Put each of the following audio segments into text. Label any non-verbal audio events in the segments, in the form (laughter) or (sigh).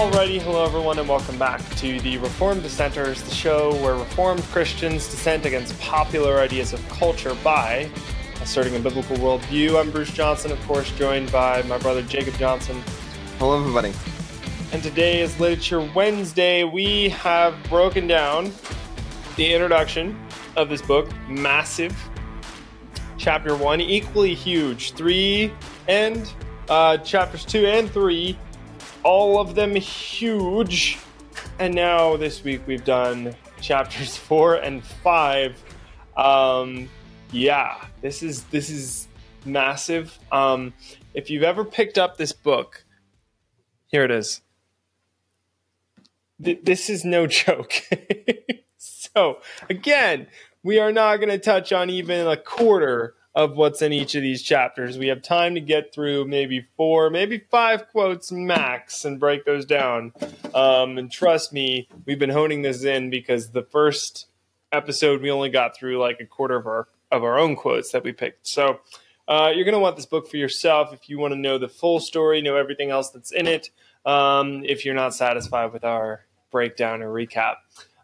Alrighty, hello everyone, and welcome back to the Reformed Dissenters, the show where Reformed Christians dissent against popular ideas of culture by asserting a biblical worldview. I'm Bruce Johnson, of course, joined by my brother Jacob Johnson. Hello, everybody. And today is Literature Wednesday. We have broken down the introduction of this book, massive. Chapter one, equally huge. Three and uh, chapters two and three all of them huge. And now this week we've done chapters (laughs) four and five. Um, yeah, this is this is massive. Um, if you've ever picked up this book, here it is. Th- this is no (laughs) joke. so again, we are not going to touch on even a quarter of what's in each of these chapters. We have time to get through maybe four, maybe five quotes max and break those down. Um, and trust me, we've been honing this in because the first episode we only got through like a quarter of our of our own quotes that we picked. So uh, you're going to want this book for yourself if you want to know the full story, know everything else that's in it. Um, if you're not satisfied with our breakdown or recap.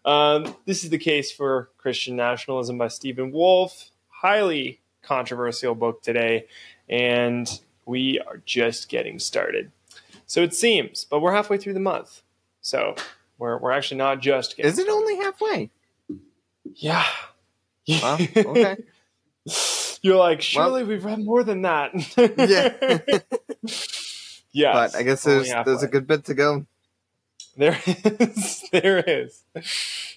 Um, this is the case for Christian nationalism by Stephen Wolfe. Highly controversial book today, and we are just getting started. So it seems, but we're halfway through the month. So we're, we're actually not just Is it only halfway? Yeah. Well, (laughs) okay. You're like, surely well, we've read more than that. yeah. yeah. (laughs) But I guess there's there's a good bit to go. There (laughs) is. There is.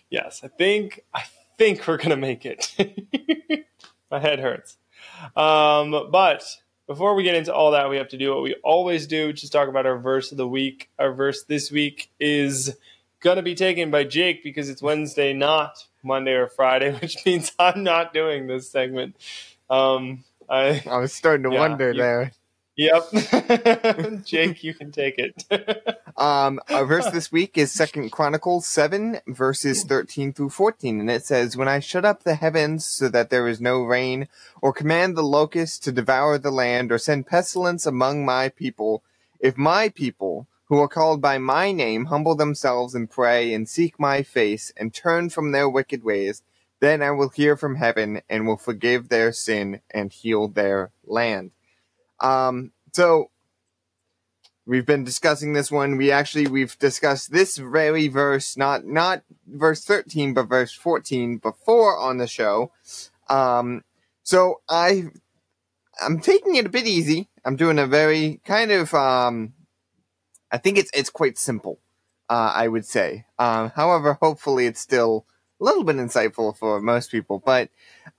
Yes, I think I think we're gonna make it. (laughs) My head hurts. Um, but before we get into all that, we have to do what we always do, which is talk about our verse of the week. Our verse this week is going to be taken by Jake because it's Wednesday, not Monday or Friday, (laughs) which means I'm not doing this segment. Um, I, I was starting to yeah, wonder you, there. Yep. (laughs) Jake, you can take it. (laughs) um, our verse this week is Second Chronicles 7, verses 13 through 14. And it says, When I shut up the heavens so that there is no rain, or command the locusts to devour the land, or send pestilence among my people, if my people, who are called by my name, humble themselves and pray and seek my face and turn from their wicked ways, then I will hear from heaven and will forgive their sin and heal their land. Um, so we've been discussing this one. We actually we've discussed this very verse, not not verse thirteen, but verse fourteen before on the show. Um, so I I'm taking it a bit easy. I'm doing a very kind of um, I think it's it's quite simple. Uh, I would say. Um, however, hopefully it's still a little bit insightful for most people. But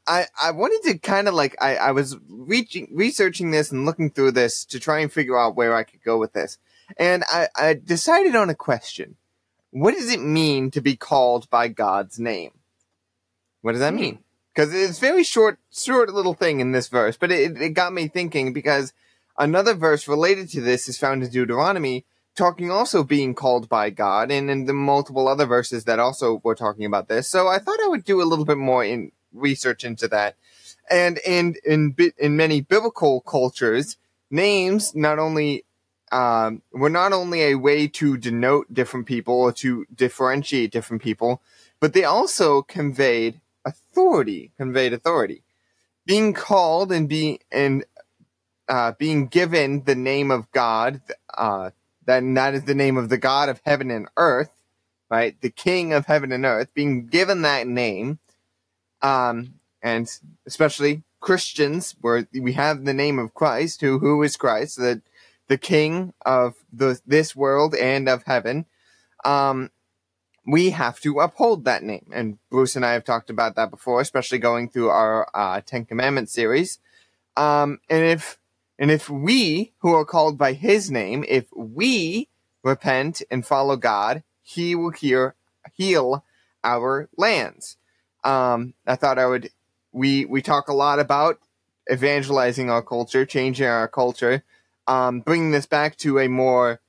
I, I wanted to kind of like I, I was reaching researching this and looking through this to try and figure out where I could go with this. And I, I decided on a question. What does it mean to be called by God's name? What does that hmm. mean? Because it's very short, short little thing in this verse, but it, it got me thinking because another verse related to this is found in Deuteronomy, talking also being called by God, and in the multiple other verses that also were talking about this. So I thought I would do a little bit more in research into that. And and in in many biblical cultures, names not only um, were not only a way to denote different people or to differentiate different people, but they also conveyed authority. Conveyed authority. Being called and being and uh, being given the name of God, uh, then that is the name of the God of heaven and earth, right? The King of heaven and earth, being given that name um, and especially Christians, where we have the name of Christ, who who is Christ, the the King of the this world and of heaven. Um, we have to uphold that name, and Bruce and I have talked about that before, especially going through our uh, Ten Commandments series. Um, and if and if we who are called by His name, if we repent and follow God, He will hear heal our lands um, I thought I would. We we talk a lot about evangelizing our culture, changing our culture, um, bringing this back to a more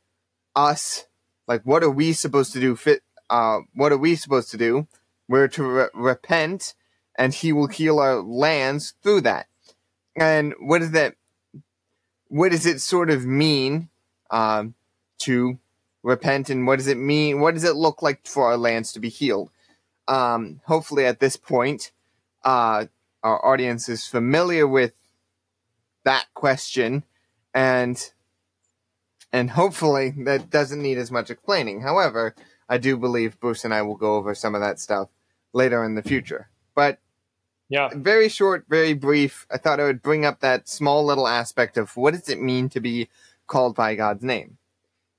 us. Like, what are we supposed to do? Fit. Uh, what are we supposed to do? We're to re- repent, and He will heal our lands through that. And what does that? What does it sort of mean um, to repent and what does it mean? What does it look like for our lands to be healed? Um, hopefully, at this point, uh, our audience is familiar with that question, and and hopefully that doesn't need as much explaining. However, I do believe Bruce and I will go over some of that stuff later in the future. But yeah, very short, very brief. I thought I would bring up that small little aspect of what does it mean to be called by God's name,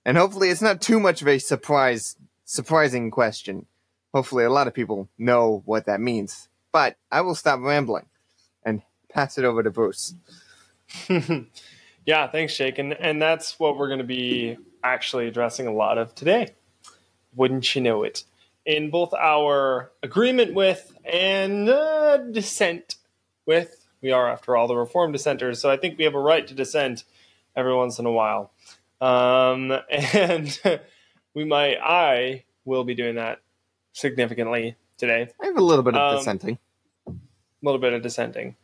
and hopefully it's not too much of a surprise, surprising question. Hopefully, a lot of people know what that means. But I will stop rambling and pass it over to Bruce. (laughs) yeah, thanks, Jake. And, and that's what we're going to be actually addressing a lot of today. Wouldn't you know it? In both our agreement with and uh, dissent with, we are, after all, the Reformed dissenters. So I think we have a right to dissent every once in a while. Um, (laughs) and (laughs) we might, I will be doing that significantly today. I have a little bit of um, dissenting. A little bit of dissenting.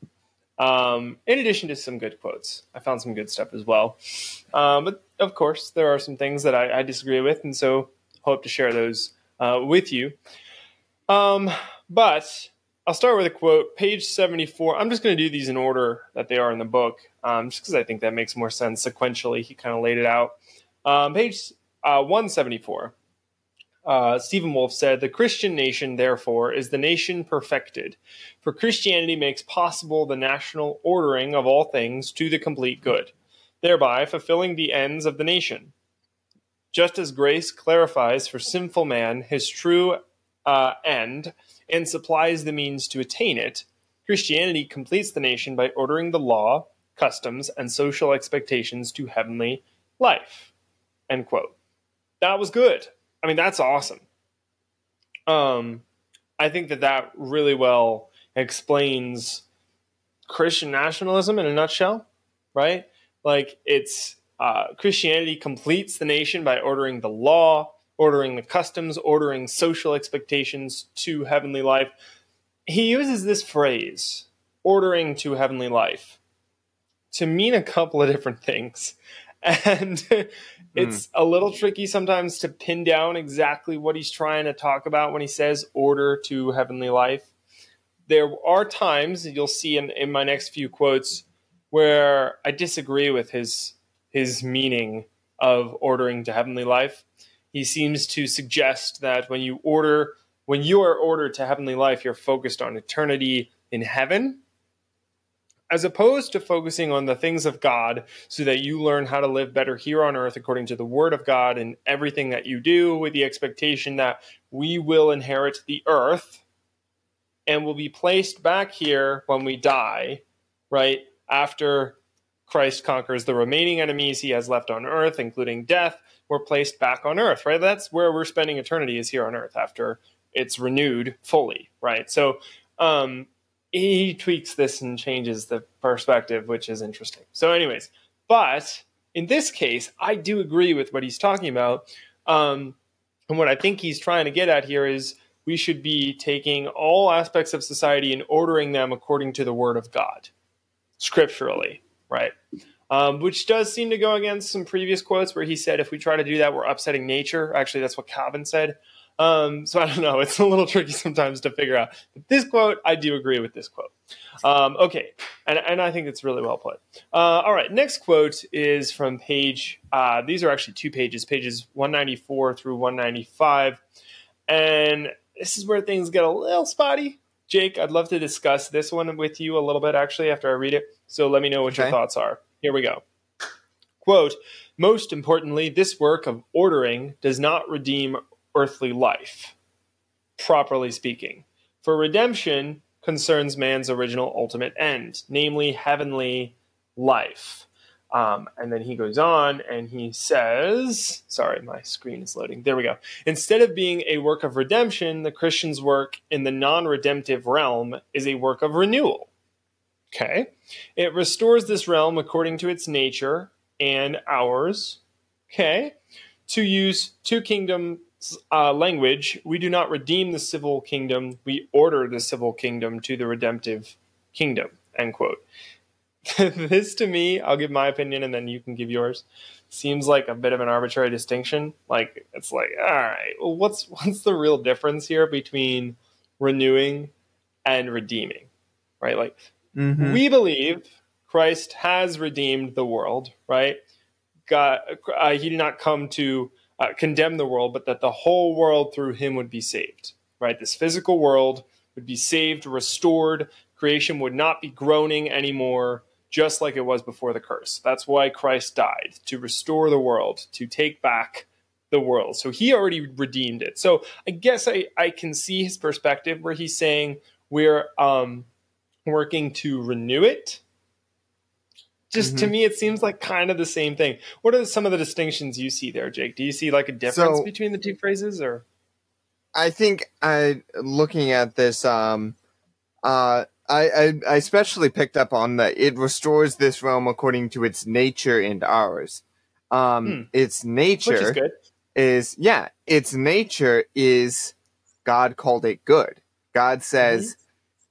Um, in addition to some good quotes, I found some good stuff as well. Um, but of course, there are some things that I, I, disagree with, and so hope to share those uh, with you. Um, but I'll start with a quote, page 74. I'm just going to do these in order that they are in the book, um, just because I think that makes more sense sequentially. He kind of laid it out. Um, page uh, 174. Uh, Stephen Wolfe said, The Christian nation, therefore, is the nation perfected, for Christianity makes possible the national ordering of all things to the complete good, thereby fulfilling the ends of the nation. Just as grace clarifies for sinful man his true uh, end and supplies the means to attain it, Christianity completes the nation by ordering the law, customs, and social expectations to heavenly life. End quote. That was good. I mean, that's awesome. Um, I think that that really well explains Christian nationalism in a nutshell, right? Like it's uh, Christianity completes the nation by ordering the law, ordering the customs, ordering social expectations to heavenly life. He uses this phrase, ordering to heavenly life, to mean a couple of different things. (laughs) And it's mm. a little tricky sometimes to pin down exactly what he's trying to talk about when he says order to heavenly life. There are times you'll see in, in my next few quotes where I disagree with his his meaning of ordering to heavenly life. He seems to suggest that when you order when you are ordered to heavenly life, you're focused on eternity in heaven as opposed to focusing on the things of God so that you learn how to live better here on earth according to the word of God and everything that you do with the expectation that we will inherit the earth and will be placed back here when we die, right? After Christ conquers the remaining enemies he has left on earth, including death, we're placed back on earth, right? That's where we're spending eternity is here on earth after it's renewed fully, right? So, um, he tweaks this and changes the perspective, which is interesting. So, anyways, but in this case, I do agree with what he's talking about. Um, and what I think he's trying to get at here is we should be taking all aspects of society and ordering them according to the word of God, scripturally, right? Um, which does seem to go against some previous quotes where he said if we try to do that, we're upsetting nature. Actually, that's what Calvin said. Um, so I don't know. (laughs) It's a little tricky sometimes to figure out. But this quote, I do agree with this quote. Um, okay, and, and I think it's really well put. Uh, all right, next quote is from page. Uh, these are actually two pages, pages 194 through 195, and this is where things get a little spotty. Jake, I'd love to discuss this one with you a little bit actually after I read it. So let me know what okay. your thoughts are. Here we go. Quote, most importantly, this work of ordering does not redeem earthly life, properly speaking. For redemption concerns man's original ultimate end, namely heavenly life. Um, and then he goes on and he says, sorry, my screen is loading. There we go. Instead of being a work of redemption, the Christian's work in the non redemptive realm is a work of renewal. Okay. It restores this realm according to its nature and ours. Okay. To use two kingdom uh, language, we do not redeem the civil kingdom, we order the civil kingdom to the redemptive kingdom. End quote. (laughs) this to me, I'll give my opinion and then you can give yours. Seems like a bit of an arbitrary distinction. Like it's like, all right, well, what's (laughs) what's the real difference here between renewing and redeeming? Right? Like Mhm. we believe Christ has redeemed the world, right? God, uh, he did not come to uh, condemn the world, but that the whole world through him would be saved, right? This physical world would be saved, restored. Creation would not be groaning anymore, just like it was before the curse. That's why Christ died, to restore the world, to take back the world. So he already redeemed it. So I guess I, I can see his perspective where he's saying we're um, working to renew it. Just to Mhm. me, it seems like kind of the same thing. What are some of the distinctions you see there, Jake? Do you see like a difference So- between the two phrases, or I think I looking at this um uh I, I I especially picked up on that it restores this realm according to its nature and ours. Um Hmm. its nature is is yeah, its nature is God called it good. God says Mm-hmm.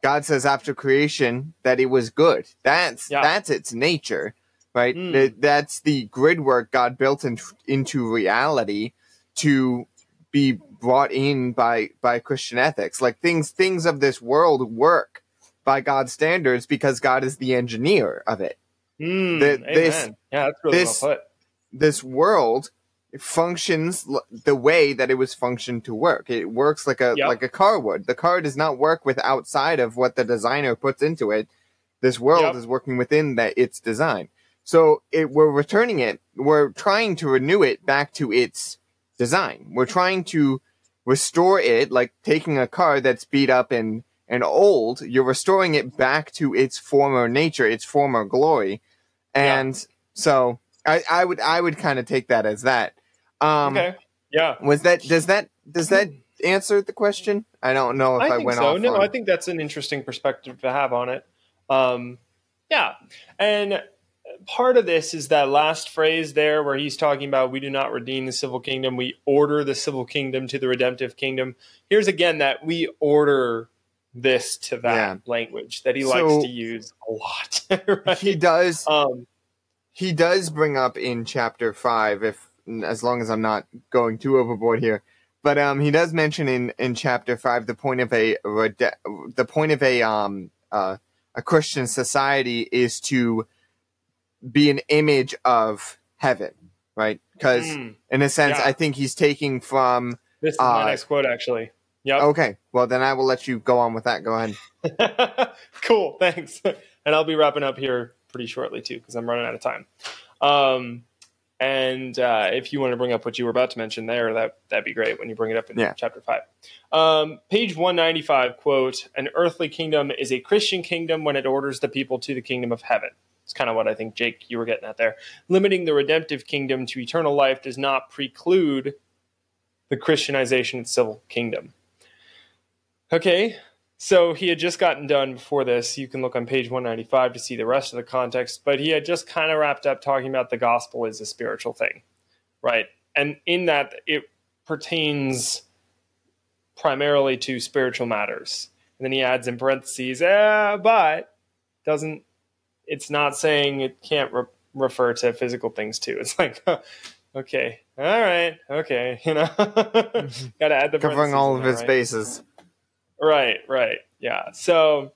God says after creation that it was good. That's Yeah. that's its nature, right? Mm. That- that's the grid work God built in, into reality to be brought in by by Christian ethics. Like things things of this world work by God's standards because God is the engineer of it. Mm, the- this- yeah, that's really this- well put. this world functions l- the way that it was functioned to work. It works like a Yep. like a car would. The car does not work with outside of what the designer puts into it. This world Yep. is working within that its design. So it, we're returning it. We're trying to renew it back to its design. We're trying to restore it, like taking a car that's beat up and and old. You're restoring it back to its former nature, its former glory, Yeah. and so I, I would I would kind of take that as that. Um, okay. Yeah. Was that does that does that answer the question? I don't know if I, I went so. off. No, on- I think that's an interesting perspective to have on it. Um, yeah, and part of this is that last phrase there where he's talking about we do not redeem the civil kingdom, we order the civil kingdom to the redemptive kingdom. Here's again that we order this to that Yeah. language that he So- likes to use a lot. (laughs) right? he does um, he does bring up in chapter five, if as long as I'm not going too overboard here. But um, he does mention in, in chapter five the point of a the point of a um uh, a Christian society is to be an image of heaven, right? Because mm, in a sense, Yeah. I think he's taking from. this is uh, my next quote, actually. Yep. Okay, well then I will let you go on with that. Go ahead. (laughs) cool, thanks. (laughs) And I'll be wrapping up here pretty shortly too, because I'm running out of time. Um, and uh, if you want to bring up what you were about to mention there, that that'd be great when you bring it up in Yeah. chapter five. Um, page 195, quote: "An earthly kingdom is a Christian kingdom when it orders the people to the kingdom of heaven." It's kind of what I think, Jake, you were getting at there. Limiting the redemptive kingdom to eternal life does not preclude the Christianization of the civil kingdom. Okay, so he had just gotten done before this. You can look on page 195 to see the rest of the context, but he had just kind of wrapped up talking about the gospel is a spiritual thing, right? And in that, it pertains primarily to spiritual matters. And then he adds in parentheses, eh, but doesn't, it's not saying it can't re- refer to physical things too. It's like, (laughs) okay, all right, okay, you know, (laughs) got to add the Covering all of his right? bases. Right, right. Yeah. So,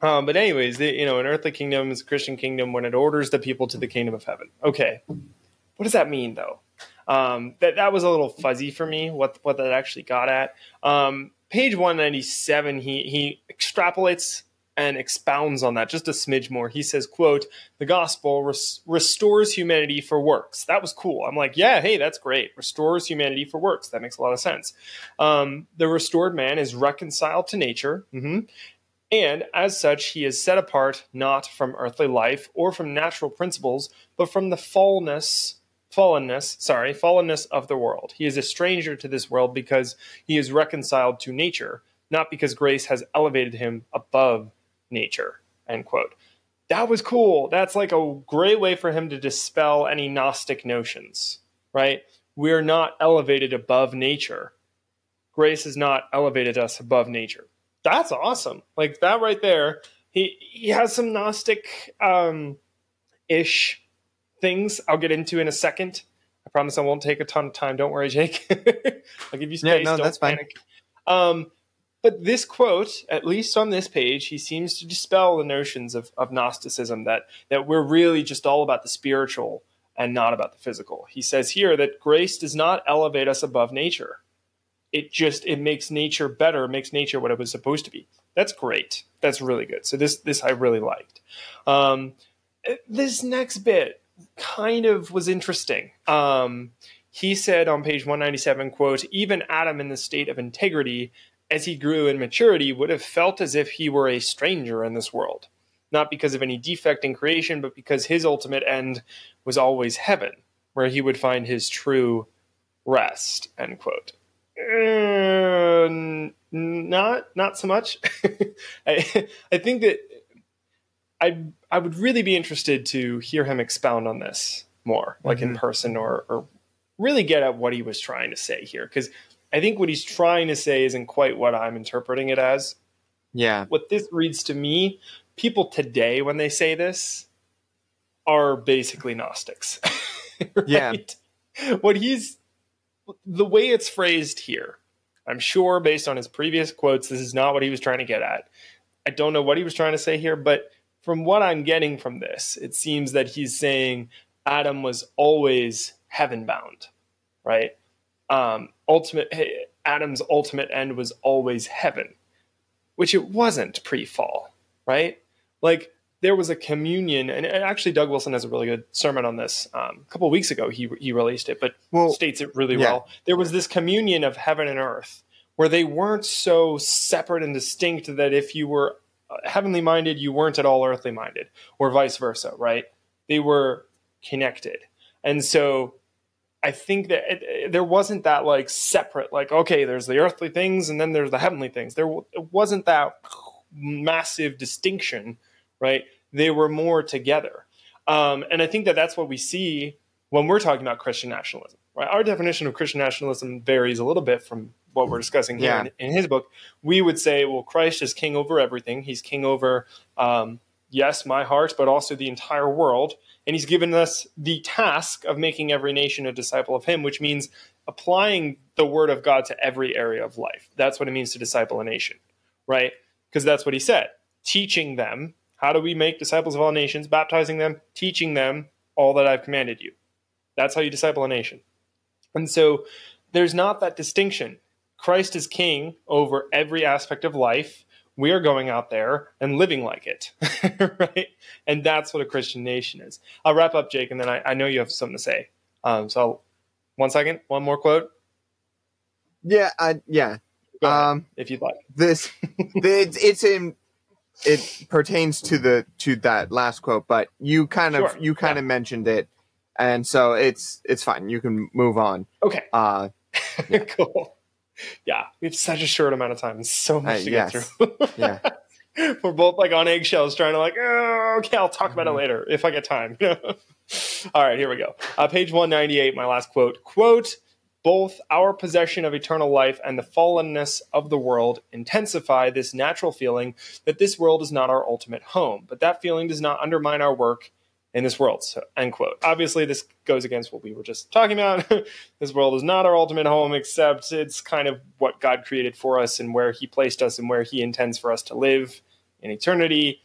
um, but anyways, the, you know, an earthly kingdom is a Christian kingdom when it orders the people to the kingdom of heaven. Okay. What does that mean though? Um, that, that was a little fuzzy for me, what, what that actually got at. Um, page 197, he, he extrapolates and expounds on that just a smidge more. He says, quote, the gospel res- restores humanity for works. That was cool. I'm like, yeah, hey, that's great. Restores humanity for works. That makes a lot of sense. Um, the restored man is reconciled to nature. mhm, And as such, he is set apart not from earthly life or from natural principles, but from the fallenness, fallenness, sorry, fallenness of the world. He is a stranger to this world because he is reconciled to nature, not because grace has elevated him above nature. End quote. That was cool. That's like a great way for him to dispel any Gnostic notions, right? We're not elevated above nature. Grace has not elevated us above nature. That's awesome. Like that right there, he he has some Gnostic um, ish things I'll get into in a second. I promise I won't take a ton of time. Don't worry, Jake. (laughs) I'll give you space. Yeah, no, Don't that's fine. Um, but this quote, at least on this page, he seems to dispel the notions of, of Gnosticism that that we're really just all about the spiritual and not about the physical. He says here that grace does not elevate us above nature. It just it makes nature better, makes nature what it was supposed to be. That's great. That's really good. So this this I really liked. Um, this next bit kind of was interesting. Um, he said on page 197, quote, even Adam in the state of integrity, as he grew in maturity, would have felt as if he were a stranger in this world, not because of any defect in creation, but because his ultimate end was always heaven, where he would find his true rest, end quote. Uh, not not so much. (laughs) I I think that I I would really be interested to hear him expound on this more, like in Mhm. person, or or really get at what he was trying to say here, because I think what he's trying to say isn't quite what I'm interpreting it as. Yeah. What this reads to me, people today when they say this are basically Gnostics. (laughs) Yeah. What he's the way it's phrased here, I'm sure based on his previous quotes, this is not what he was trying to get at. I don't know what he was trying to say here, but from what I'm getting from this, it seems that he's saying Adam was always heaven bound, right? Um, ultimate Adam's ultimate end was always heaven, which it wasn't pre-fall, right? Like there was a communion, and actually Doug Wilson has a really good sermon on this. Um, a couple weeks ago, he he released it, but Well, states it really yeah. well. There was this communion of heaven and earth where they weren't so separate and distinct that if you were uh, heavenly minded, you weren't at all earthly minded, or vice versa, right? They were connected. And so I think that it, it- there wasn't that like separate, like, okay, there's the earthly things and then there's the heavenly things. There it wasn't that massive distinction, right? They were more together. Um, and I think that that's what we see when we're talking about Christian nationalism, right? Our definition of Christian nationalism varies a little bit from what we're discussing here Yeah. in, in his book. We would say, well, Christ is king over everything. He's king over, um, yes, my heart, but also the entire world. And he's given us the task of making every nation a disciple of him, which means applying the word of God to every area of life. That's what it means to disciple a nation, right? Because that's what he said. Teaching them, how do we make disciples of all nations? Baptizing them, teaching them all that I've commanded you. That's how you disciple a nation. And so there's not that distinction. Christ is king over every aspect of life. We are going out there and living like it, (laughs) right? And that's what a Christian nation is. I'll wrap up, Jake, and then I, I know you have something to say. Um, so, I'll, one second, one more quote, Yeah. I, yeah. Ahead, Um, if you'd like. this (laughs) it's, it's in it pertains to the to that last quote but you kind of Sure, you kind of mentioned it and so it's it's fine you can move on Okay, uh (laughs) cool. Yeah, we have such a short amount of time and so much Uh, to yes. get through. (laughs) yeah (laughs) We're both like on eggshells, trying to like, oh, okay, I'll talk about it Mhm. later if I get time. (laughs) All right, here we go. Uh, page one ninety eight. My last quote. Quote. Both our possession of eternal life and the fallenness of the world intensify this natural feeling that this world is not our ultimate home, but that feeling does not undermine our work in this world. So, end quote. Obviously, this goes against what we were just talking about. (laughs) this world is not our ultimate home, except it's kind of what God created for us and where He placed us and where He intends for us to live in eternity.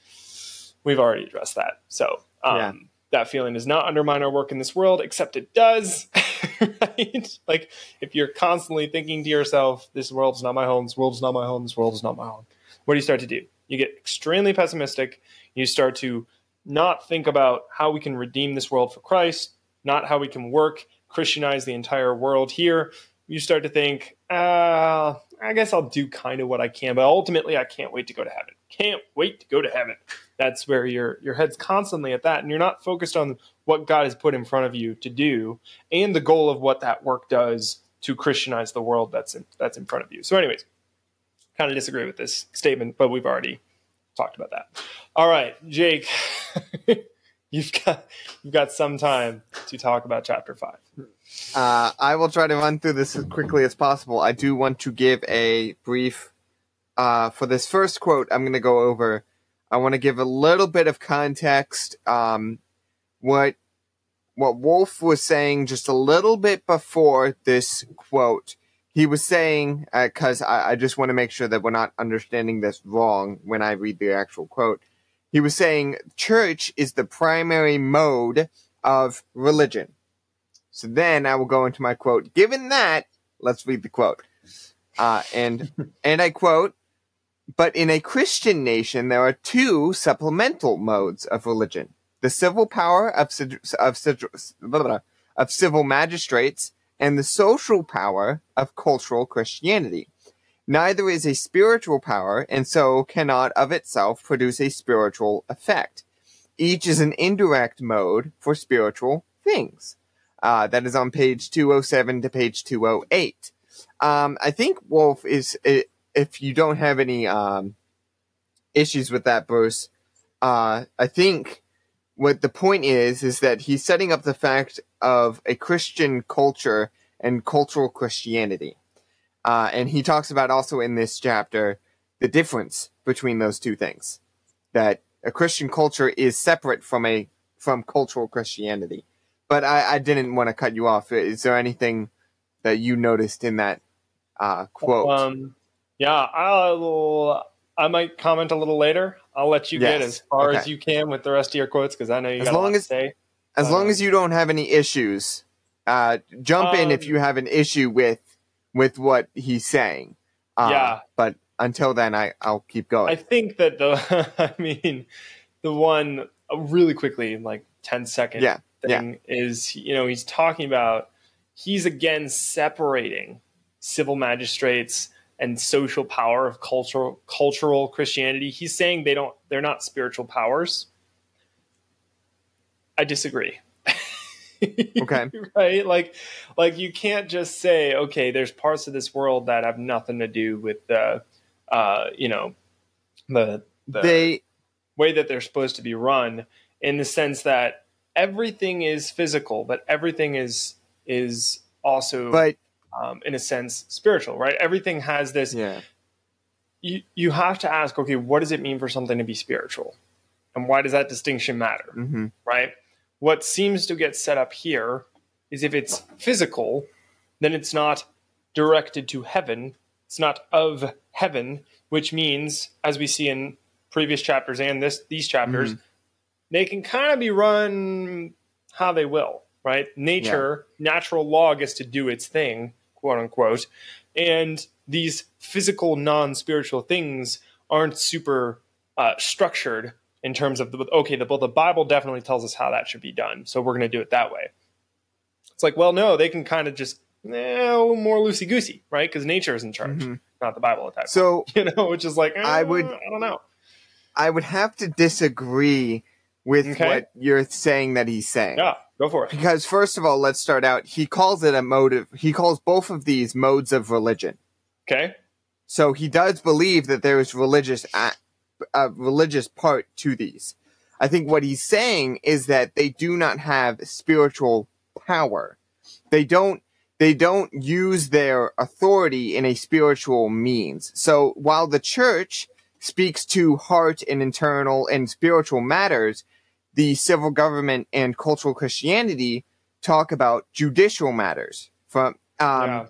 We've already addressed that. So, um, Yeah. that feeling does not undermine our work in this world, except it does. (laughs) right? Like, if you're constantly thinking to yourself, this world's not my home, this world's not my home, this world is not my home, what do you start to do? You get extremely pessimistic. You start to not think about how we can redeem this world for Christ, not how we can work, Christianize the entire world here. You start to think, uh, I guess I'll do kind of what I can, but ultimately I can't wait to go to heaven. Can't wait to go to heaven. That's where your your head's constantly at that, and you're not focused on what God has put in front of you to do and the goal of what that work does to Christianize the world that's in, that's in front of you. So, anyways, kind of disagree with this statement, but we've already talked about that. All right, Jake, (laughs) you've got you've got some time to talk about chapter five. uh i will try to run through this as quickly as possible i do want to give a brief uh for this first quote i'm going to go over I want to give a little bit of context. Um, what what Wolfe was saying just a little bit before this quote. He was saying, because uh, I, I just want to make sure that we're not understanding this wrong when I read the actual quote. He was saying church is the primary mode of religion. So then I will go into my quote. Given that, let's read the quote. Uh, and (laughs) and I quote, but in a Christian nation, there are two supplemental modes of religion: the civil power of of, of civil magistrates and the social power of cultural Christianity. Neither is a spiritual power, and so cannot of itself produce a spiritual effect. Each is an indirect mode for spiritual things. Uh, that is on page 207 to page 208. Um, I think Wolfe is, if you don't have any um, issues with that, Bruce, uh, I think what the point is is that he's setting up the fact of a Christian culture and cultural Christianity. Uh, and he talks about also in this chapter the difference between those two things. That a Christian culture is separate from a from cultural Christianity. But I, I didn't want to cut you off. Is there anything that you noticed in that uh, quote? Um, yeah, I'll I might comment a little later. I'll let you yes. get as far okay. as you can with the rest of your quotes because I know you as got long as, say. As long as you don't have any issues, uh, jump um, in if um, you have an issue with with what he's saying. Uh, yeah. But until then, I I'll keep going. I think that the (laughs) I mean the one uh, really quickly like 10 second yeah. thing yeah. is you know he's talking about he's again separating civil magistrates and social power of cultural cultural Christianity. He's saying they don't they're not spiritual powers. I disagree. (laughs) okay. right? Like like you can't just say, okay, there's parts of this world that have nothing to do with the uh, you know, the the they way that they're supposed to be run in the sense that everything is physical, but everything is is also but um, in a sense spiritual, right? Everything has this. Yeah. You you have to ask, okay, what does it mean for something to be spiritual, and why does that distinction matter, mm-hmm. right? What seems to get set up here is if it's physical, then it's not directed to heaven. It's not of heaven, which means, as we see in previous chapters and this these chapters, mm-hmm. they can kind of be run how they will, right? Nature, yeah. natural law gets to do its thing, quote unquote. And these physical, non spiritual things aren't super uh, structured in terms of the, okay, the, well, the Bible definitely tells us how that should be done. So we're going to do it that way. It's like, well, no, they can kind of just eh, more loosey goosey, right? Because nature is in charge, mm-hmm. not the Bible at that So, point, (laughs) you know, which is like, eh, I would, I don't know. I would have to disagree with okay. what you're saying that he's saying. Yeah, go for it. Because first of all, let's start out. He calls it a motive. he calls both of these modes of religion. Okay. So he does believe that there is religious a, a religious part to these. I think what he's saying is that they do not have spiritual power. They don't they don't use their authority in a spiritual means. So while the church speaks to heart and internal and spiritual matters, the civil government and cultural Christianity talk about judicial matters. From um, yeah.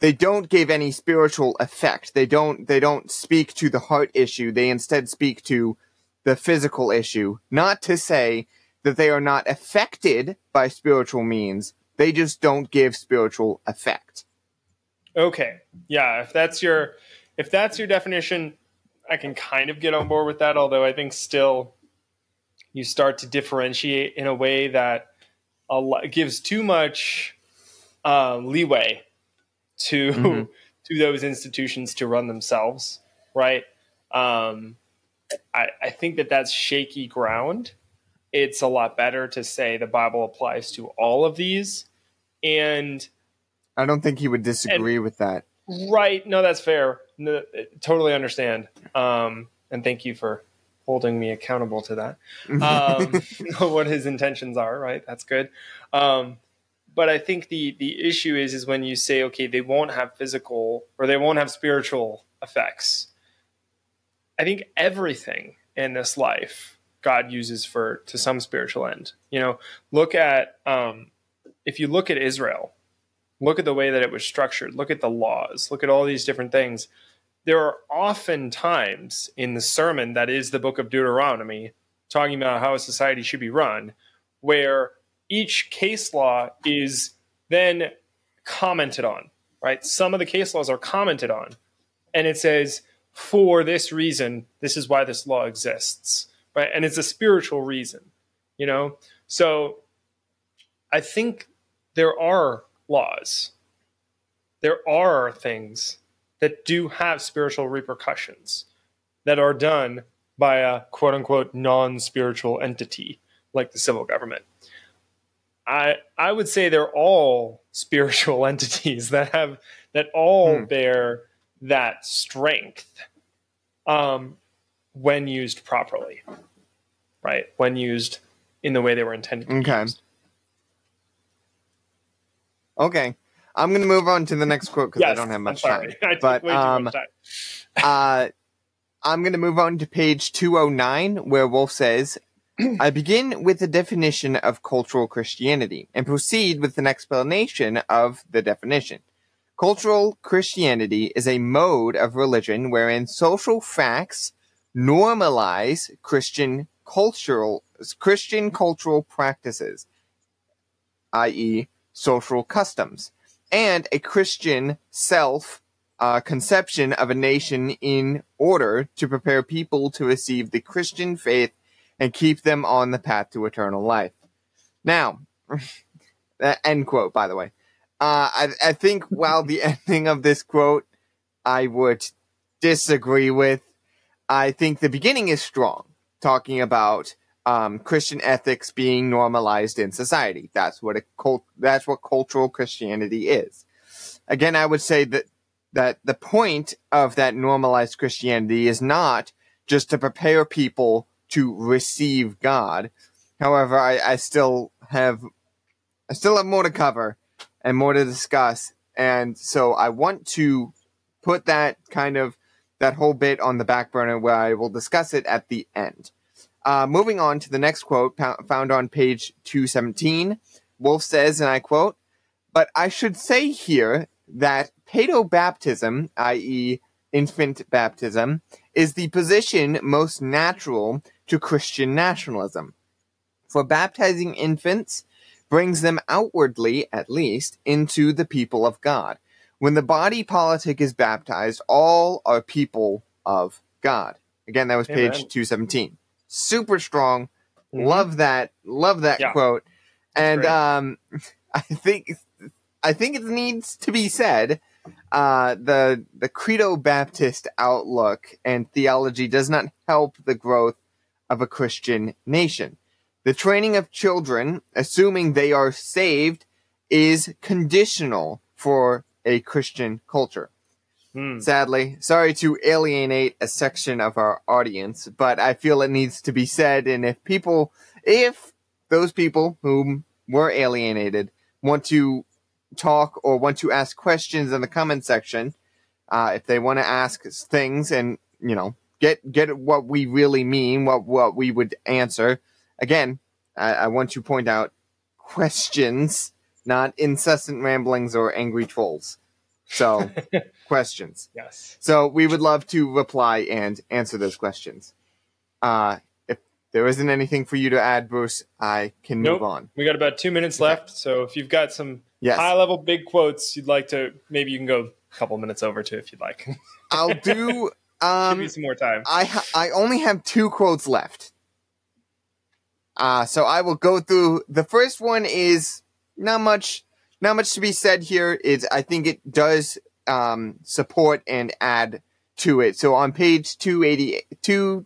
They don't give any spiritual effect. They don't they don't speak to the heart issue. They instead speak to the physical issue. Not to say that they are not affected by spiritual means. They just don't give spiritual effect. Okay. Yeah, if that's your if that's your definition, I can kind of get on board with that, although I think still you start to differentiate in a way that gives too much uh, leeway to mm-hmm. (laughs) to those institutions to run themselves, right? Um, I, I think that that's shaky ground. It's a lot better to say the Bible applies to all of these, and I don't think he would disagree and, with that. Right? No, that's fair. No, totally understand. Um, and thank you for holding me accountable to that. (laughs) Um, (laughs) what his intentions are, right? That's good. Um, but I think the the issue is is when you say, okay, they won't have physical or they won't have spiritual effects. I think everything in this life God uses for to some spiritual end. You know, look at um, if you look at Israel, look at the way that it was structured, look at the laws, look at all these different things. There are often times in the sermon that is the book of Deuteronomy talking about how a society should be run, where each case law is then commented on, right? Some of the case laws are commented on, and it says, for this reason, this is why this law exists, right? And it's a spiritual reason, you know? So I think there are laws, there are things that do have spiritual repercussions that are done by a quote unquote non spiritual entity like the civil government. I I would say they're all (laughs) spiritual entities that have that all hmm. bear that strength um, when used properly, right? When used in the way they were intended. okay. Used. Okay. I'm going to move on to the next quote because yes, I don't have much time. (laughs) but um, much time. (laughs) uh, I'm going to move on to page 209, where Wolfe says, (clears throat) I begin with the definition of cultural Christianity and proceed with an explanation of the definition. Cultural Christianity is a mode of religion wherein social facts normalize Christian cultural Christian cultural practices, i.e., social customs, and a Christian self uh, conception of a nation in order to prepare people to receive the Christian faith and keep them on the path to eternal life. Now, (laughs) end quote, by the way. Uh, I, I think while the (laughs) ending of this quote I would disagree with, I think the beginning is strong, talking about um, Christian ethics being normalized in society. That's what a cult, that's what cultural Christianity is. Again, I would say that that the point of that normalized Christianity is not just to prepare people to receive God. However, I, I still have I still have more to cover and more to discuss. And so I want to put that kind of that whole bit on the back burner where I will discuss it at the end. Uh, moving on to the next quote found on page 217, Wolfe says, and I quote, But I should say here that paedobaptism, i.e., infant baptism, is the position most natural to Christian nationalism. For baptizing infants brings them outwardly, at least, into the people of God. When the body politic is baptized, all are people of God. Again, that was Amen. page 217. Super strong. Mm-hmm. Love that. Love that yeah. quote. and um, (laughs) I think I think it needs to be said uh, the the Credo Baptist outlook and theology does not help the growth of a Christian nation. The training of children, assuming they are saved, is conditional for a Christian culture. Hmm. Sadly, sorry to alienate a section of our audience, but I feel it needs to be said. And if people, if those people whom were alienated want to talk or want to ask questions in the comment section, uh, if they want to ask things and you know get get what we really mean, what what we would answer. Again, I, I want to point out questions, not incessant ramblings or angry trolls. So (laughs) questions. Yes. So we would love to reply and answer those questions. Uh, if there isn't anything for you to add, Bruce, I can nope. move on. We got about two minutes okay. left. So if you've got some yes. high level big quotes you'd like to, maybe you can go a couple minutes over to if you'd like. I'll (laughs) do. Um, Give you some more time. I ha- I only have two quotes left. Uh, so I will go through. The first one is not much, not much to be said here. Is I think it does um, support and add to it. So on page 282,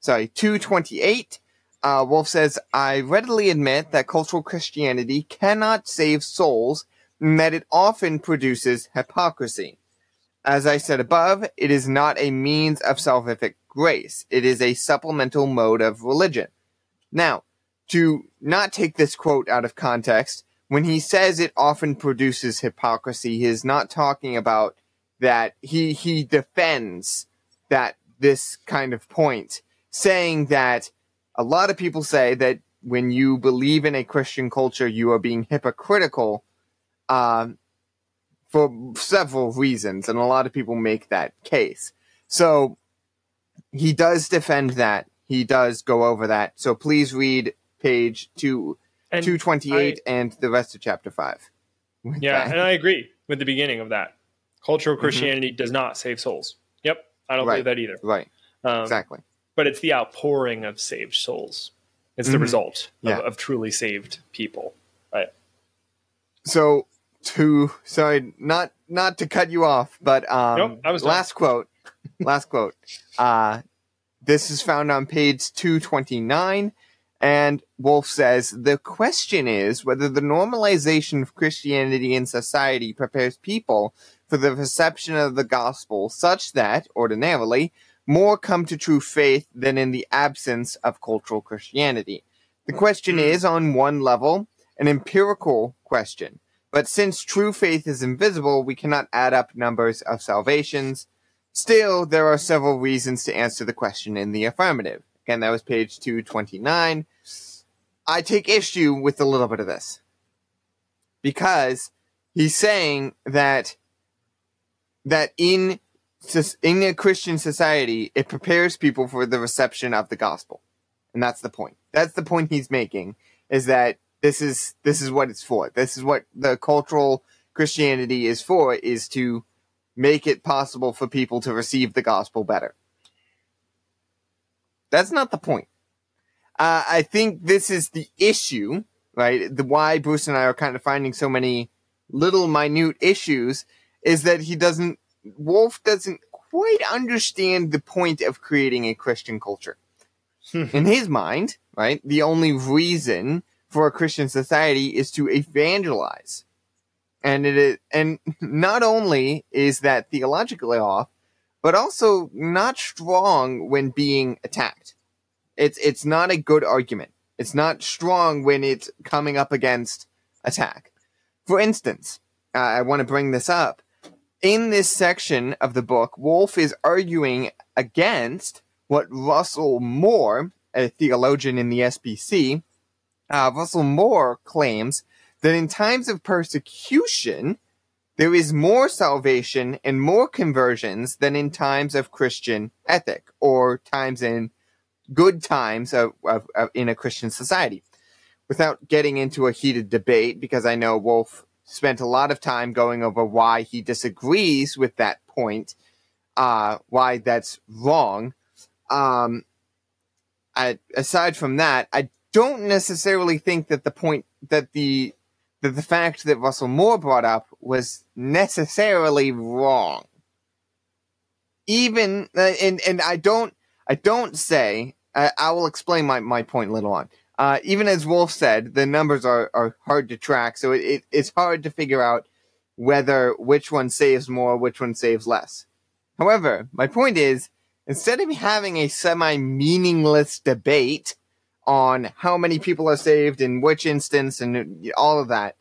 sorry, 228, uh, Wolfe says, I readily admit that cultural Christianity cannot save souls and that it often produces hypocrisy. As I said above, it is not a means of salvific grace. It is a supplemental mode of religion. Now, to not take this quote out of context, when he says it often produces hypocrisy, he is not talking about that he, he defends that this kind of point saying that a lot of people say that when you believe in a Christian culture, you are being hypocritical um, for several reasons, and a lot of people make that case. So he does defend that. He does go over that. So please read page two, And 228 and the rest of chapter 5. Yeah, that. and I agree with the beginning of that. Cultural Christianity does not save souls. Yep, I don't Mm-hmm. Right. believe that either. right, Um, exactly. But it's the outpouring of saved souls. It's the Mhm. result of, Yeah. of truly saved people. Right. So to sorry, not not to cut you off, but um, Nope, I was done. last quote. (laughs) Last quote. Uh, this is found on page two twenty nine, and Wolfe says the question is whether the normalization of Christianity in society prepares people for the reception of the gospel, such that ordinarily more come to true faith than in the absence of cultural Christianity. The question Hmm. is, on one level, an empirical question. But since true faith is invisible, we cannot add up numbers of salvations. Still, there are several reasons to answer the question in the affirmative. Again, that was page 229. I take issue with a little bit of this. Because he's saying that that in in a Christian society, it prepares people for the reception of the gospel. And that's the point. That's the point he's making is that this is this is what it's for. This is what the cultural Christianity is for is to make it possible for people to receive the gospel better. That's not the point. Uh, I think this is the issue, right? The why Bruce and I are kind of finding so many little minute issues is that he doesn't Wolfe doesn't quite understand the point of creating a Christian culture. (laughs) In his mind, right, the only reason for a Christian society is to evangelize. And it is, and not only is that theologically off, but also not strong when being attacked. It's it's not a good argument. It's not strong when it's coming up against attack. For instance, uh, I want to bring this up. In this section of the book, Wolfe is arguing against what Russell Moore, a theologian in the SBC, uh, Russell Moore claims that in times of persecution, there is more salvation and more conversions than in times of Christian ethic or times in good times of, of, of in a Christian society. Without getting into a heated debate, because I know Wolfe spent a lot of time going over why he disagrees with that point, uh, why that's wrong. Um, I, aside from that, I don't necessarily think that the point that the that the fact that Russell Moore brought up was necessarily wrong. Even uh, and and I don't I don't say I, I will explain my, my point later on. Uh, even as Wolfe said, the numbers are, are hard to track, so it, it, it's hard to figure out whether which one saves more, which one saves less. However, my point is, instead of having a semi meaningless debate on how many people are saved in which instance and all of that,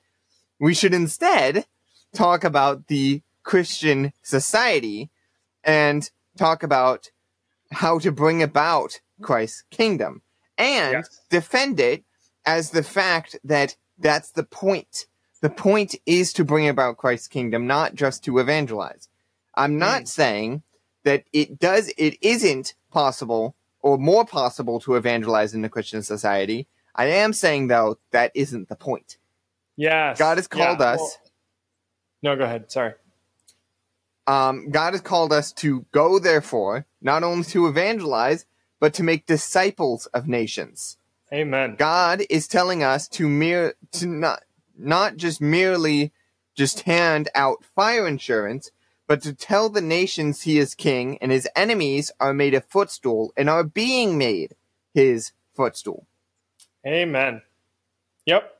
we should instead talk about the Christian society and talk about how to bring about Christ's kingdom and Yes. defend it as the fact that that's the point. The point is to bring about Christ's kingdom, not just to evangelize. I'm not Mm. saying that it does, it isn't possible or more possible to evangelize in the Christian society. I am saying though that isn't the point. Yes. God has called Yeah, us. well- no, go ahead. Sorry. um, God has called us to go, therefore, not only to evangelize, but to make disciples of nations. Amen. God is telling us to mere to not not just merely just hand out fire insurance, but to tell the nations he is king and his enemies are made a footstool and are being made his footstool. Amen. Yep.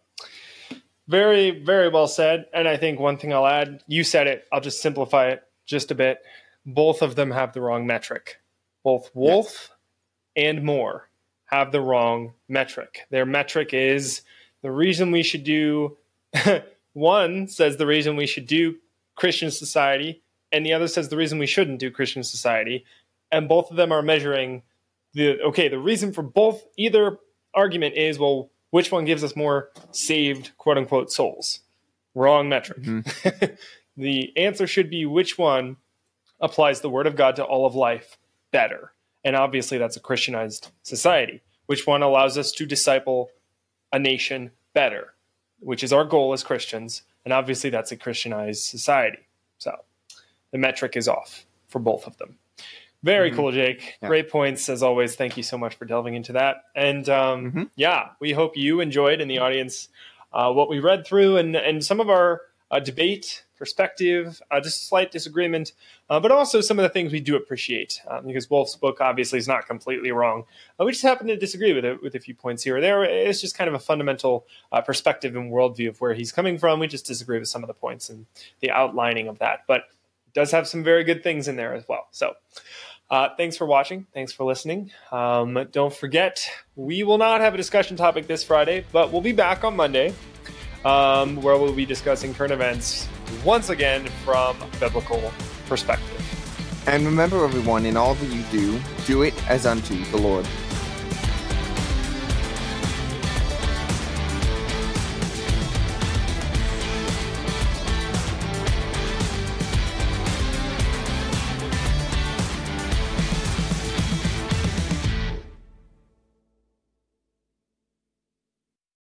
Very, very well said. And I think one thing I'll add, you said it, I'll just simplify it just a bit. Both of them have the wrong metric. Both Wolfe and Moore have the wrong metric. Their metric is the reason we should do, (laughs) one says the reason we should do Christian society, and the other says the reason we shouldn't do Christian society. And both of them are measuring the okay, the reason for both either argument is well, which one gives us more saved quote unquote souls? Wrong metric. Mhm. (laughs) the answer should be which one applies the word of God to all of life better. And obviously that's a Christianized society. Which one allows us to disciple a nation better, which is our goal as Christians. And obviously that's a Christianized society. So the metric is off for both of them. Very Mhm. cool, Jake. Yeah. Great points as always. Thank you so much for delving into that. And um, Mhm. yeah, we hope you enjoyed in the audience uh, what we read through and and some of our uh, debate perspective, uh, just a slight disagreement, uh, but also some of the things we do appreciate um, because Wolfe's book obviously is not completely wrong. Uh, we just happen to disagree with it with a few points here or there. It's just kind of a fundamental uh, perspective and worldview of where he's coming from. We just disagree with some of the points and the outlining of that, but does have some very good things in there as well. So. Uh, thanks for watching. Thanks for listening. Um, don't forget, we will not have a discussion topic this Friday, but we'll be back on Monday um, where we'll be discussing current events once again from a biblical perspective. And remember, everyone, in all that you do, do it as unto the Lord.